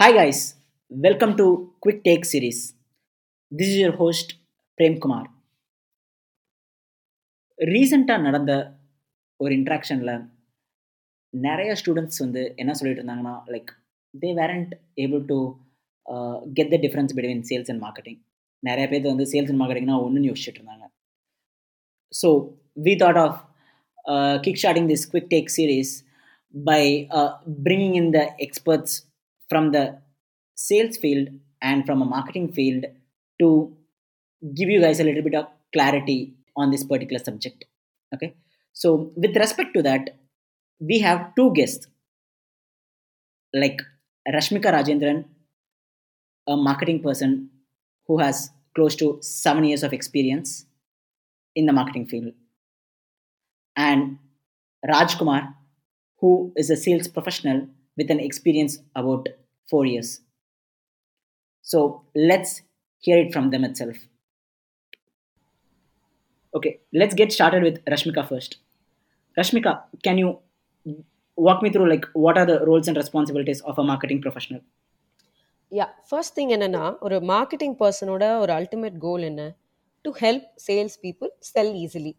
Hi guys, welcome to Quick Take series. This is your host Prem Kumar. ரீசண்டாக நடந்த ஒரு இன்ட்ராக்ஷனில் நிறைய ஸ்டூடெண்ட்ஸ் வந்து என்ன சொல்லிட்டு இருந்தாங்கன்னா like they weren't able to get the difference between sales and marketing நிறைய பேர் வந்து சேல்ஸ் அண்ட் மார்க்கெட்டிங்னா ஒன்றுன்னு யோசிச்சுட்டு இருந்தாங்க so we thought of kick starting this quick take series by bringing in the experts from the sales field and from a marketing field to give you guys a little bit of clarity on this particular subject. Okay? So with respect to that we have two guests. Like rashmika rajendran a marketing person who has close to 7 years of experience in the marketing field. And raj kumar who is a sales professional with an experience about four years. So let's hear it from them itself. Okay, let's get started with Rashmika first. Rashmika, can you walk me through like what are the roles and responsibilities of a marketing professional? Yeah first thing என்னன்னா ஒரு marketing பர்சனோட ஒரு ultimate goal என்ன to help sales people sell easily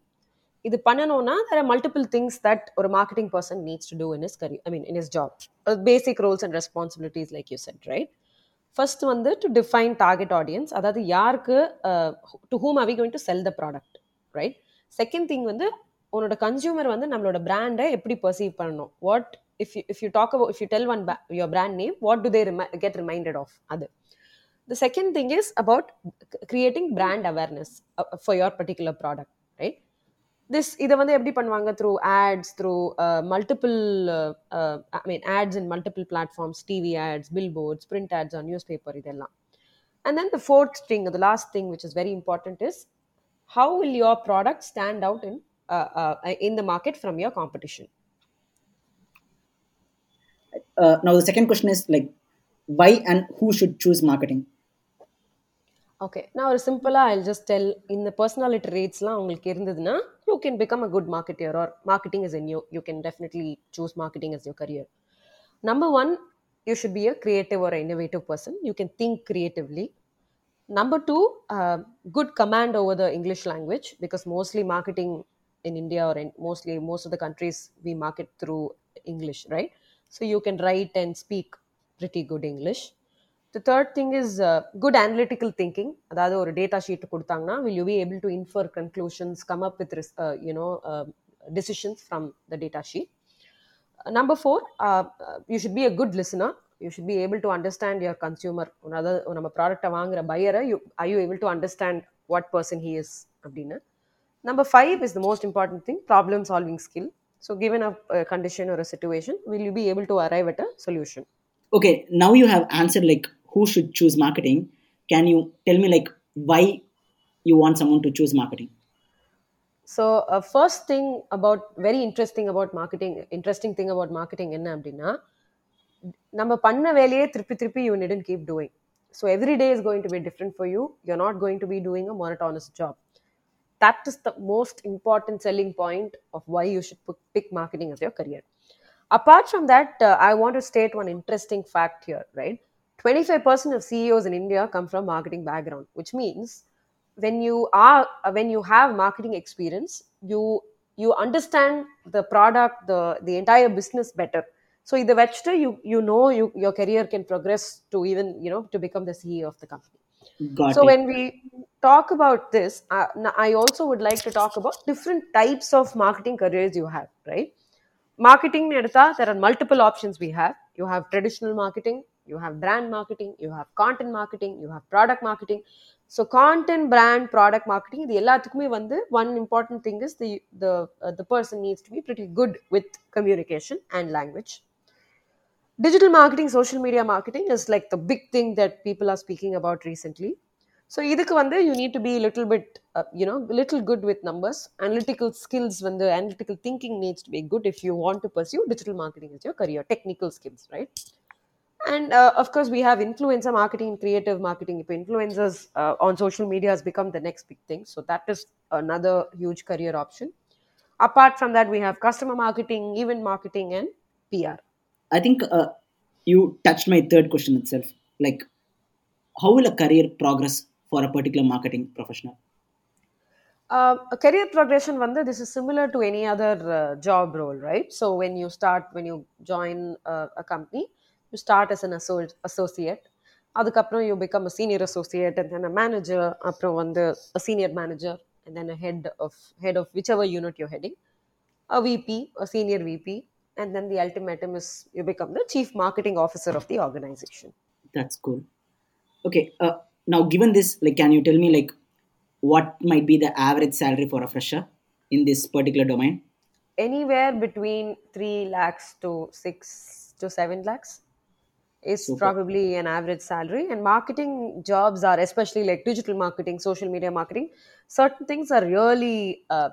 இது பண்ணணும்னா there are multiple things that ஒரு marketing person needs to do in his career I mean in his job basic roles and responsibilities like you said right first வந்து to define target audience அதாவது யாருக்கு to whom are we going to sell the product right second thing வந்து உன்னோட consumer வந்து நம்மளோட பிராண்டை எப்படி perceive பண்ணணும்? What if you if you talk about if you tell one your brand name what do they get reminded of அது. The second thing is about creating brand awareness for your particular product this இதை வந்து எப்படி பண்ணுவாங்க through ads through multiple I mean ads in multiple platforms TV ads billboards print ads on newspaper இதெல்லாம் and then the fourth thing the last thing which is very important is how will your product stand out in in the market from your competition Uh, now the second question is like why and who should choose marketing? Okay நான் ஒரு சிம்பிளாக I just tell இந்த personality ரேட்ஸ்லாம் உங்களுக்கு இருந்ததுன்னா you can become a good marketer or marketing is in you you can definitely choose marketing is your career number one you should be a creative or innovative person you can think creatively number two good command over the English language because mostly marketing in India or in mostly most of the countries we market through English, right? So you can write and speak pretty good English. The third thing is uh, good analytical thinking. அதாவது ஒரு data sheet கொடுத்தாங்கன்னா will you be able to infer conclusions, come up with uh, you know uh, decisions from the data sheet. number four, uh, you should be a good listener. You should be able to understand your consumer. அதாவது நம்ம ப்ராடக்டை வாங்குற பையரை you are you able to understand what person he is அப்படின்னு Number five is the most important thing problem solving skill. So, given a, a, condition or a situation, will you be able to arrive at a solution? Okay, now you have answered like who should choose marketing. Can you tell me like why you want someone to choose marketing? So, uh, first thing about very interesting about marketing, interesting thing about marketing என்ன அப்படின்னா நம்ம பண்ண வேலையே திருப்பி திருப்பி you needn't keep doing so every day is going to be different for you you not going to be doing a monotonous job that is the most important selling point of why you should pick marketing as your career. Apart from that, uh, I want to state one interesting fact here, right? 25% of CEOs in India come from marketing background, which means when you are when you have marketing experience, you you understand the product, the the entire business better. So the vector, you you know you your career can progress to even you know to become the CEO of the company. Got so it. when we talk about this uh, i also would like to talk about different types of marketing careers you have right marketing there are multiple options we have you have traditional marketing you have brand marketing you have content marketing you have product marketing so content brand product marketing இது எல்லாத்துக்குமே வந்து one important thing is the the uh, the person needs to be pretty good with communication and language digital marketing social media marketing is like the big thing that people are speaking about recently so இதுக்கு வந்து you need to be a little bit uh, you know little good with numbers analytical skills when the analytical thinking needs to be good if you want to pursue digital marketing as your and uh, of course we have influencer marketing creative marketing. Influencers uh, on social media has become the next big thing so that is another huge career option. Apart from that we have customer marketing event marketing and pr i think uh, you touched my third question itself. Like how will a career progress for a particular marketing professional? Uh, career progression vanda this is similar to any other uh, job role right? So when you start when you join uh, a company you start as an asso- associate அதுக்கப்புறம் you become a senior associate and then a manager அப்புறம் வந்து a senior manager and then a head of head of whichever unit you're heading a VP a senior VP and then the ultimatum is you become the chief marketing officer of the organization That's cool. Okay. Uh, now, given this, like, can you tell me like what might be the average salary for a fresher in this particular domain? anywhere between 3 lakhs to 6 to 7 lakhs is Super. probably an average salary and marketing jobs are especially like digital marketing social media marketing certain things are really uh,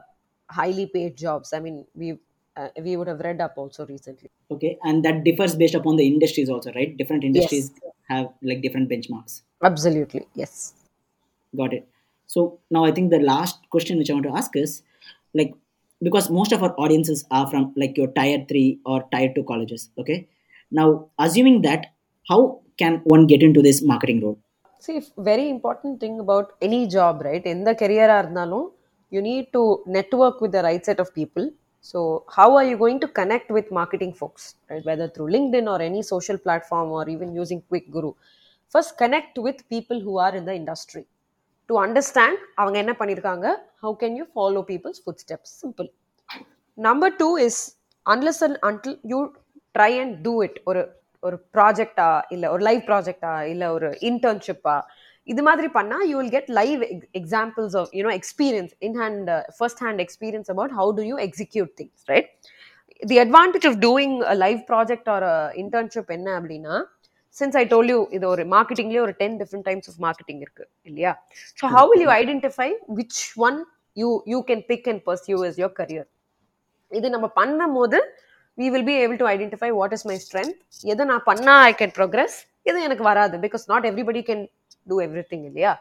highly paid jobs i mean we uh, we would have read up also recently Okay, and that differs based upon the industries also, right? Different industries have like different benchmarks. absolutely yes Got it. So now I think the last question which I want to ask is like because most of our audiences are from like your tier three or tier two colleges. Okay. Now assuming that, how can one get into this marketing role? see if very important thing about any job right in the career இருந்தாலும் you need to network with the right set of people so how are you going to connect with marketing folks right whether through linkedin or any social platform or even using quick guru first connect with people who are in the industry to understand அவங்க என்ன பண்ணியிருக்காங்க how can you follow people's footsteps simple number two is unless and until you try and do it ஒரு ஒரு ப்ராஜெக்டா இல்லை ஒரு live ப்ராஜெக்டா இல்லை ஒரு இன்டர்ன்ஷிப்பா இது மாதிரி பண்ணால் you will get live examples of you know experience in hand first hand experience about how to you execute things right the advantage of doing a live project or internship என்ன அப்படின்னா since I told you இது ஒரு மார்க்கெட்டிங்லேயே ஒரு ten different times of marketing இருக்கு இல்லையா? So how will you identify which one you you can pick and pursue is your career இது நம்ம பண்ணும் போது we will be able to identify what is my strength எதை நான் பண்ணா I can progress எது எனக்கு வராது because not everybody can do everything இல்லையா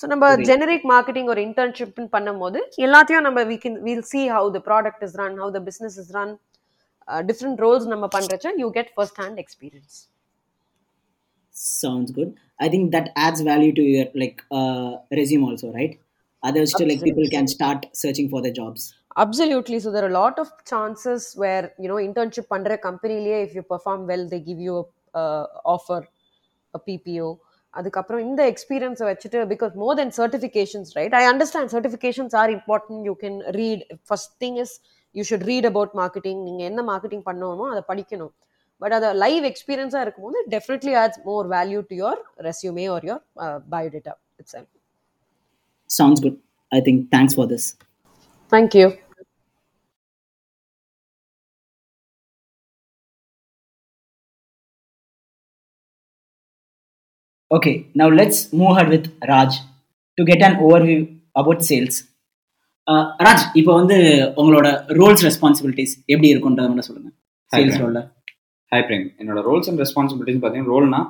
ஸோ நம்ம. ஜெனரிக் மார்க்கெட்டிங் ஒரு இன்டர்ன்ஷிப்னு பண்ணும்போது எல்லாத்தையும் நம்ம we can will see how the product is run how the business is run different roles நம்ம பண்ணுறச்ச you get first hand experience Sounds good. I think that adds value to your like uh, resume also, right? Others to like people can start searching for their absolutely so So lot of chances where you know internship பண்ணுற கம்பெனிலேயே if you perform well they give you offer PPO அதுக்கப்புறம் இந்த எக்ஸ்பீரியன்ஸை வச்சுட்டு because more then certifications right I understand certifications are important you can read first thing is you should read about marketing நீங்கள் என்ன marketing பண்ணணுமோ அதை படிக்கணும். But அதை லைவ் எக்ஸ்பீரியன்ஸாக இருக்கும்போது definitely adds more value to your resume or your biodata it's sounds good I think thanks for this this. Thank you Okay, now let's move ahead with Raj to get an overview about sales. Uh, Raj இப்போ வந்து உங்களோட roles responsibilities எப்படி இருக்குன்றத மட்டும் சொல்லுங்க. Sales Hi, ரோல்ல hi Prem என்னோட roles and responsibilities பார்த்தீங்கன்னா ரோல்னா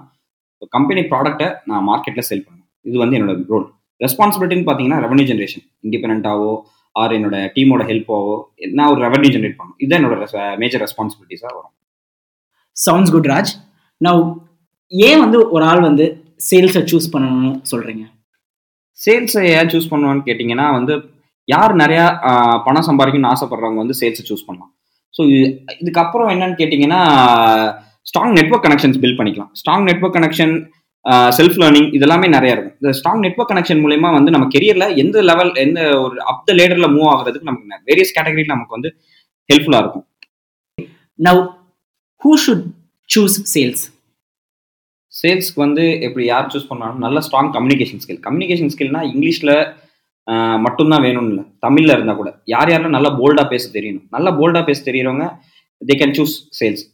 கம்பெனி ப்ராடக்ட்டை நான் மார்க்கெட்டில் சேல் பண்ணணும். இது வந்து என்னோட ரோல் ரெஸ்பான்சிபிலிட்டின்னு பார்த்தீங்கன்னா ரெவன்யூ ஜென்ரேஷன் இண்டிபெண்ட்டாவோ ஆர் என்னோட டீமோட ஹெல்ப்பாவோ நான் ஒரு ரெவன்யூ ஜென்ரேட் பண்ணணும். இதுதான் என்னோட மேஜர் ரெஸ்பான்சிபிலிட்டிஸாக வரும். சவுண்ட்ஸ் குட் ராஜ் நவ் ஏன் வந்து ஒரு ஆள் வந்து சேல்ஸை சூஸ் பண்ணணும்னு சொல்றீங்க? சேல்ஸை ஏன் சூஸ் பண்ணுவான்னு கேட்டிங்கன்னா வந்து யார் நிறையா பணம் சம்பாதிக்கணும்னு ஆசைப்படுறவங்க வந்து சேல்ஸை சூஸ் பண்ணலாம். ஸோ இதுக்கப்புறம் என்னன்னு கேட்டிங்கன்னா ஸ்ட்ராங் நெட்வொர்க் கனெக்ஷன்ஸ் பில்ட் பண்ணிக்கலாம். Strong network connection self learning இதெல்லாமே நிறைய இருக்கும். இந்த ஸ்ட்ராங் நெட்வொர்க் கனெக்ஷன் மூலயமா வந்து நம்ம கெரியர்ல எந்த லெவல் எந்த ஒரு அப் த லேடர்ல மூவ் ஆகுறதுக்கு நமக்கு வேரியஸ் கேட்டகரியில் நமக்கு வந்து ஹெல்ப்ஃபுல்லாக இருக்கும். Now who should choose sales சேல்ஸ்க்கு வந்து எப்படி யார் சூஸ் பண்ணாலும் நல்ல ஸ்ட்ராங் கம்யூனிகேஷன் ஸ்கில் கம்யூனிகேஷன் ஸ்கில்னா இங்கிலீஷில் மட்டும்தான் வேணும்னு இல்லை. தமிழில் இருந்தால் கூட. யார் யாரெல்லாம் நல்லா போல்டாக பேச தெரியணும்? நல்லா போல்டாக பேச தெரியறவங்க தே கேன் சூஸ் சேல்ஸ்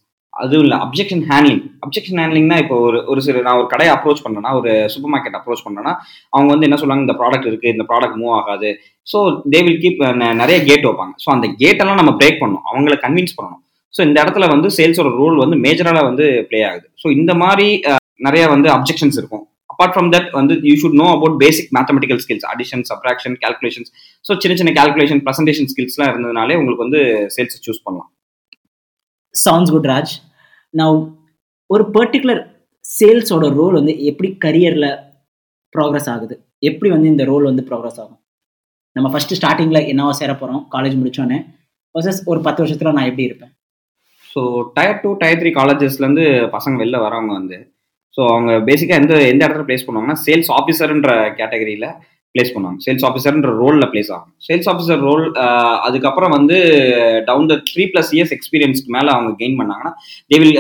அதுவும் இல்லை அப்ஜெக்ஷன் ஹேண்ட்லிங் அப்ஜெக்ஷன் ஹேண்ட்லிங்னா இப்போ ஒரு ஒரு சில நான் ஒரு கடையை அப்ரோச் பண்ணேன்னா ஒரு சூப்பர் மார்க்கெட் அப்ரோச் பண்ணேன்னா அவங்க வந்து என்ன சொல்லுவாங்க இந்த ப்ராடக்ட் இருக்குது இந்த ப்ராடக்ட் மூவ் ஆகாது. ஸோ தே வில் கீப் நிறைய கேட் வைப்பாங்க. ஸோ அந்த கேட்டெல்லாம் நம்ம பிரேக் பண்ணணும். அவங்கள கன்வின்ஸ் பண்ணணும். ஸோ இந்த இடத்துல வந்து சேல்ஸோட ரோல் வந்து மேஜராக வந்து ப்ளே ஆகுது. ஸோ இந்த மாதிரி நிறைய வந்து அப்ஜெக்ஷன்ஸ் இருக்கும். அப்பார்ட் ஃப்ரம் தட் வந்து you should know about basic mathematical skills addition subtraction calculations so சின்ன சின்ன கால்குலேஷன் ப்ரெசன்டேஷன் ஸ்கில்ஸ்லாம் இருந்ததுனாலே உங்களுக்கு வந்து சேல்ஸ் சூஸ் பண்ணலாம். சவுண்ட்ஸ் குட் ராஜ் நவ் ஒரு பர்டிகுலர் சேல்ஸோட ரோல் வந்து எப்படி கரியரில் ப்ராக்ரஸ் ஆகுது? எப்படி வந்து இந்த ரோல் வந்து ப்ராக்ரஸ் ஆகும்? நம்ம ஃபஸ்ட்டு ஸ்டார்டிங்கில் என்னவோ சேர போகிறோம் காலேஜ் முடிச்சோன்னே வர்சஸ் ஒரு பத்து வருஷத்தில் நான் எப்படி இருப்பேன்? So tier two tier three காலேஜஸ்லேருந்து பசங்க வெளில வரவங்க வந்து ஸோ அவங்க பேசிக்காக எந்த எந்த இடத்துல ப்ளேஸ் பண்ணுவாங்கன்னா சேல்ஸ் ஆஃபீஸர்ன்ற கேட்டகரியில் ப்ளேஸ் பண்ணுவாங்க. சேல்ஸ் ஆஃபீஸர்ன்ற ரோலில் பிளேஸ் ஆகும். சேல்ஸ் ஆஃபீஸர் ரோல் அதுக்கப்புறம் வந்து down the three plus years எக்ஸ்பீரியன்ஸ்க்கு மேலே அவங்க கெயின் பண்ணாங்கன்னா they will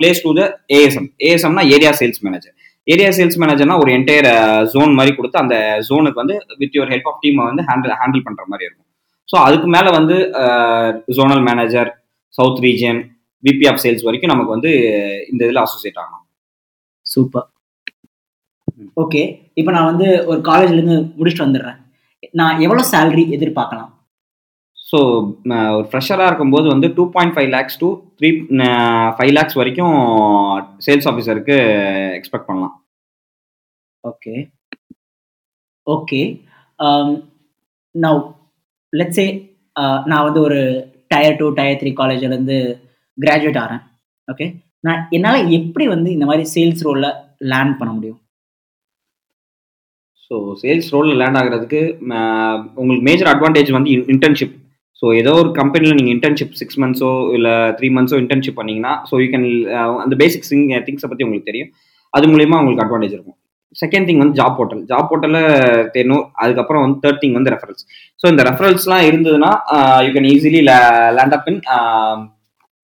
place to the ASM ஏஎஸ்எம்னா area sales manager area sales மேனேஜர்னா ஒரு என்டையர் ஜோன் மாதிரி கொடுத்து அந்த ஜோனுக்கு வந்து வித் யுவர் ஹெல்ப் ஆஃப் டீமை வந்து ஹேண்டில் ஹேண்டில் பண்ணுற மாதிரி இருக்கும். ஸோ அதுக்கு மேலே வந்து zonal manager south region VP of sales வரைக்கும் நமக்கு வந்து இந்த இதில் அசோசியேட் ஆகணும். சூப்பர் ஓகே இப்போ நான் வந்து ஒரு காலேஜ்லேருந்து முடிச்சுட்டு வந்துடுறேன். நான் எவ்வளோ சேலரி எதிர்பார்க்கலாம்? ஸோ ஒரு ஃப்ரெஷராக இருக்கும்போது வந்து two point five lakhs to three five lakhs வரைக்கும் சேல்ஸ் ஆஃபீஸருக்கு எக்ஸ்பெக்ட் பண்ணலாம். ஓகே ஓகே நான் லெட்ஸே நான் வந்து ஒரு டயர் டூ டயர் த்ரீ காலேஜ்லேருந்து கிராஜுவேட் ஆகிறேன் ஓகே நான் என்னால் எப்படி வந்து இந்த மாதிரி சேல்ஸ் ரோலில் லேர்ன் பண்ண முடியும்? ஸோ சேல்ஸ் ரோலில் லேண்ட் ஆகிறதுக்கு உங்களுக்கு மேஜர் அட்வான்டேஜ் வந்து இன்டர்ன்ஷிப் ஸோ ஏதோ ஒரு கம்பெனியில் நீங்கள் இன்டர்ன்ஷிப் சிக்ஸ் மந்த்ஸோ இல்லை த்ரீ மந்த்ஸோ இன்டர்ன்ஷிப் பண்ணிங்கன்னா ஸோ யூ கேன் அந்த பேசிக் சிங் திங்ஸை பற்றி உங்களுக்கு தெரியும். அது மூலிமா உங்களுக்கு அட்வான்டேஜ் இருக்கும். செகண்ட் திங் வந்து ஜாப் போர்ட்டல் ஜாப் போர்ட்டலில் தெரியணும் அதுக்கப்புறம் வந்து தேர்ட் திங் வந்து ரெஃபரன்ஸ் ஸோ இந்த ரெஃபரன்ஸ்லாம் இருந்ததுன்னா you can easily land up in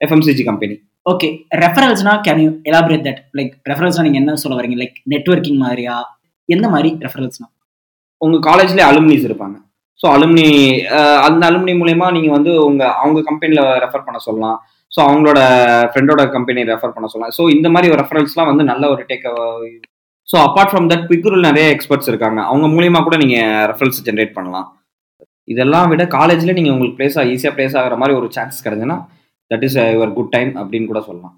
FMCG company okay ரெஃபரல்ஸ்னா can you elaborate that like ரெஃபரல்ஸ்னா நீங்கள் என்ன சொல்ல வரீங்க லைக் நெட்ஒர்க்கிங் மாதிரியா? எந்த மாதிரி ரெஃபரல்ஸ்னா உங்கள் காலேஜ்லேயே அலுமினிஸ் இருப்பாங்க. ஸோ அலுமினி அந்த அலுமினி மூலயமா நீங்கள் வந்து உங்கள் அவங்க கம்பெனியில் ரெஃபர் பண்ண சொல்லலாம். ஸோ அவங்களோட ஃப்ரெண்டோட கம்பெனி ரெஃபர் பண்ண சொல்லலாம். ஸோ இந்த மாதிரி ரெஃபரன்ஸ்லாம் வந்து நல்ல ஒரு tag so apart from that குவிக்குரில் நிறைய எக்ஸ்பர்ட்ஸ் இருக்காங்க. அவங்க மூலியமாக கூட நீங்கள் ரெஃபரன்ஸ் ஜென்ரேட் பண்ணலாம். இதெல்லாம் விட காலேஜில் நீங்கள் உங்களுக்கு பிளேஸ் ஈஸியாக பிளேஸ் ஆகிற மாதிரி ஒரு chance கிடைச்சுன்னா that is your good time அப்படின்னு கூட சொல்லலாம்.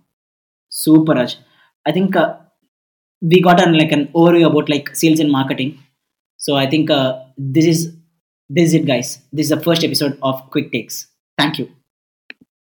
Super Raj. I think we got an like an overview about like sales and marketing. So i think uh, this is this is it guys. This is the first episode of quick takes. Thank you